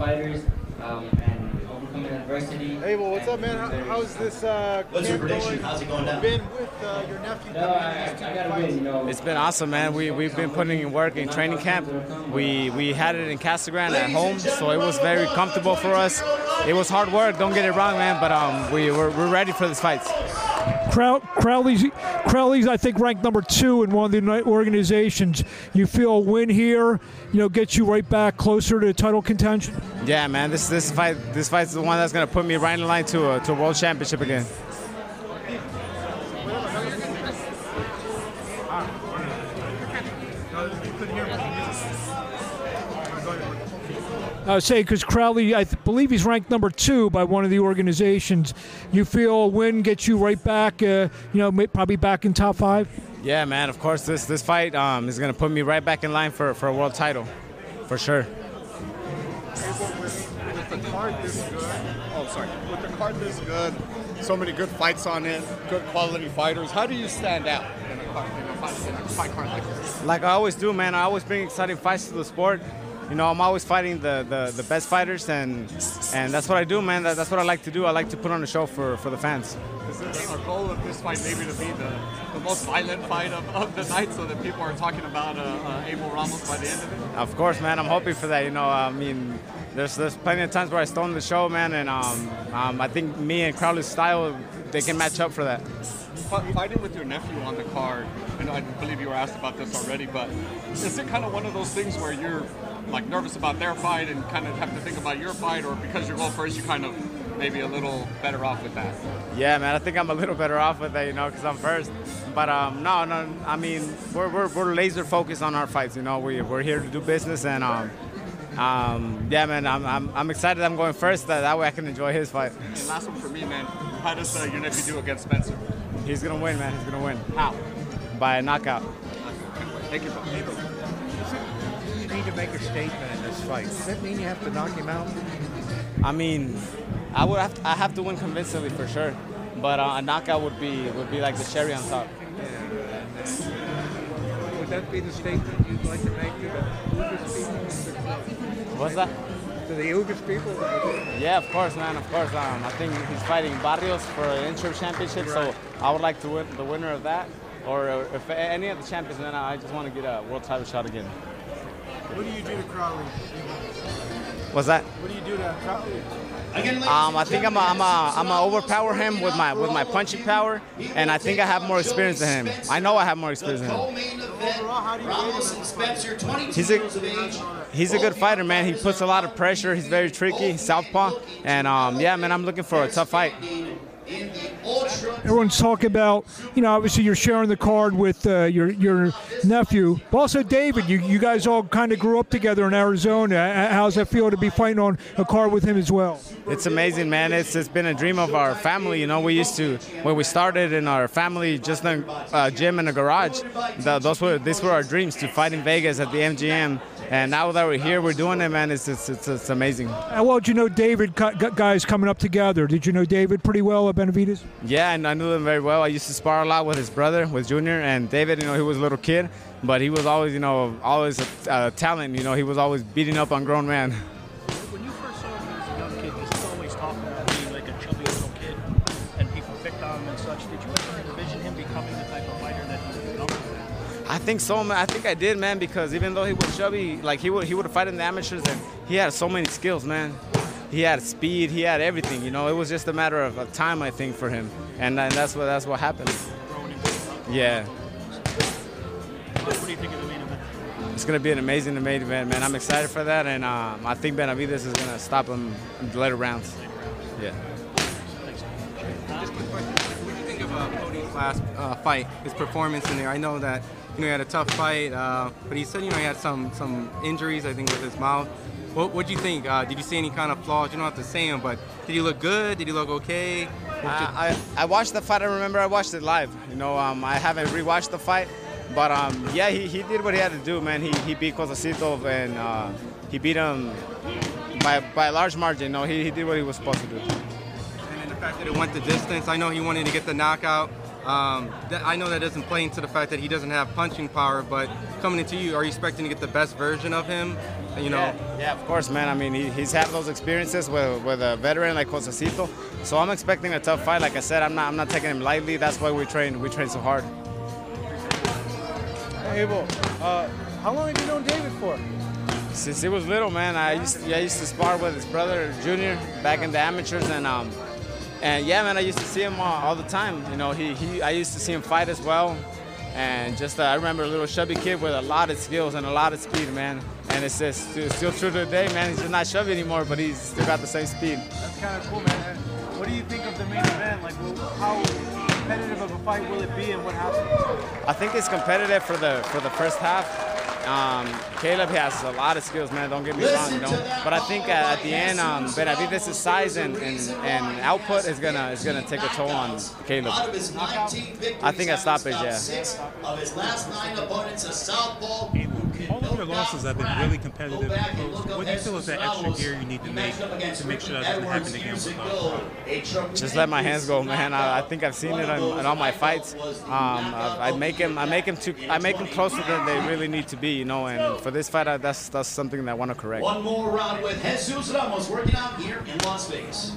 fighters um, and overcoming adversity. Hey, well, what's up, man? How, how's this uh, What's your camp prediction? going? How's it going down? Been with uh, your nephew. No, I, in these two I gotta fights. win, you know. It's been awesome, man. We we've been putting in work in training camp. We we had it in Casa Grande at home, so it was very comfortable for us. It was hard work, don't get it wrong, man. But um, we we're, we're ready for this fight. Crow- Crowley's, Crowley's, I think, ranked number two in one of the organizations. You feel a win here, you know, gets you right back closer to title contention. Yeah, man. This this fight this fight's the one that's gonna put me right in line to a, to a world championship again. I was saying because Crowley, I th- believe he's ranked number two by one of the organizations. You feel a win gets you right back, uh, you know, probably back in top five. Yeah, man. Of course, this this fight um, is gonna put me right back in line for, for a world title, for sure. with the card this good, oh sorry, with the card this good, so many good fights on it, good quality fighters. How do you stand out in a, card, in a, fight, in a fight card like this? Like I always do, man. I always bring exciting fights to the sport. You know, I'm always fighting the, the, the best fighters, and and that's what I do, man. That, that's what I like to do. I like to put on a show for, for the fans. Is it our goal of this fight maybe to be the, the most violent fight of, of the night so that people are talking about uh, uh, Abel Ramos by the end of it? Of course, man. I'm hoping for that. You know, I mean, there's there's plenty of times where I stole the show, man, and um, um, I think me and Crowley's style they can match up for that. Fi- Fighting with your nephew on the card, I know I believe you were asked about this already, but is it kind of one of those things where you're like nervous about their fight and kind of have to think about your fight, or because you're going first, you kind of maybe a little better off with that? Yeah, man. I think I'm a little better off with that, you know, because I'm first. But um, no, no. I mean, we're, we're, we're laser focused on our fights. You know, we we're here to do business, and um, um, yeah, man. I'm, I'm, I'm excited. I'm going first. That, that way I can enjoy his fight. And last one for me, man. How does uh, your nephew do against Spencer? He's gonna win, man. He's gonna win How? by a knockout. Thank you. You need to make a statement in this fight. Does that mean you have to knock him out? I mean, I would have to, I have to win convincingly for sure. But uh, a knockout would be would be like the cherry on top. Would that be the statement you'd like to make to the Ugas people? What's that? To the Ugas people? Yeah, of course, man. Of course. Um, I think he's fighting Barrios for an interim championship, so I would like to win the winner of that, or uh, if any of the champions, man, I just want to get a world title shot again. What do you do to Crowley? What's that? What do you do to Crowley? Um, I think I'm a, I'm a, I'm a overpower him with my with my punching power, and I think I have more experience than him. I know I have more experience than him. Overall, how do you rate him Ramos as and a fighter? Spencer, 22 He's a- years of age. He's a good fighter, man. He puts a lot of pressure. He's very tricky, southpaw, and um, yeah, man, I'm looking for a tough fight. In the ultra Everyone's talking about, you know, obviously you're sharing the card with uh, your your nephew, but also David. You you guys all kind of grew up together in Arizona. Uh, How's that feel to be fighting on a card with him as well? It's amazing, man. It's it's been a dream of our family. You know, we used to when we started in our family just in a gym in a garage. The, those were these were our dreams to fight in Vegas at the MGM. And now that we're here, we're doing it, man. It's it's it's, it's amazing. How well did you know David gu- gu- guys coming up together? Did you know David pretty well at Benavidez? Yeah, and I knew them very well. I used to spar a lot with his brother, with Junior, and David. You know, he was a little kid, but he was always, you know, always a, a talent. You know, he was always beating up on grown men. When you first saw him as a young kid, he was always talking about being like a chubby little kid, and people picked on him and such. Did you ever envision him becoming the type of fighter that he would become? I think so, man. I think I did, man, because even though he was chubby, like he would he would have fight in the amateurs, and he had so many skills, man. He had speed, he had everything. You know, it was just a matter of, of time, I think, for him, and, and that's what that's what happened. Yeah, What do you think of the main event? it's gonna be an amazing, main event, man. I'm excited for that, and um, I think Benavidez is gonna stop him in the later rounds. Yeah. Just quick question. Last uh, fight, his performance in there? I know that you know he had a tough fight, uh, but he said you know he had some some injuries, I think, with his mouth. What what do you think? Uh, did you see any kind of flaws? You don't have to say them, but did he look good? Did he look okay? I, I, I watched the fight. I remember I watched it live. You know, um, I haven't rewatched the fight, but um, yeah, he, he did what he had to do, man. He, he beat Josesito and uh, he beat him by, by a large margin. No, he, he did what he was supposed to do. and then the fact that it went the distance. I know he wanted to get the knockout. Um, that, I know that doesn't play into the fact that he doesn't have punching power, but coming into you, are you expecting to get the best version of him? You know, Yeah, yeah, of course, man. I mean, he, he's had those experiences with, with a veteran like Josesito, so I'm expecting a tough fight. Like I said, I'm not I'm not taking him lightly. That's why we train we train so hard. Hey, Abel, uh, how long have you known David for? Since he was little, man, I used to, I used to spar with his brother Junior back in the amateurs, and um, and yeah, man, I used to see him all, all the time. You know, he, he I used to see him fight as well, and just uh, I remember a little chubby kid with a lot of skills and a lot of speed, man. And it's just it's still true to today, man. He's just not chubby anymore, but he's still got the same speed. That's kind of cool, man. What do you think of the main event? Like, how competitive of a fight will it be, and what happens? I think it's competitive for the for the first half. Um, Caleb has a lot of skills, man. Don't get me wrong, you know. But I think at, at the end, um, Benavidez' size and, and, and output is gonna is gonna take a toll on Caleb. Out of his 19 victories, I think a stoppage, stopped yeah. Your losses have been really competitive and close. What do you feel is that extra gear you need to make to make sure that doesn't happen again with Just let my hands go, man. I, I think I've seen it in, in all my fights. Um, I, I make him, I make him too, I make him closer than they really need to be, you know. And for this fight, I, that's that's something that I want to correct. One more round with Jesus Ramos working out here in Las Vegas.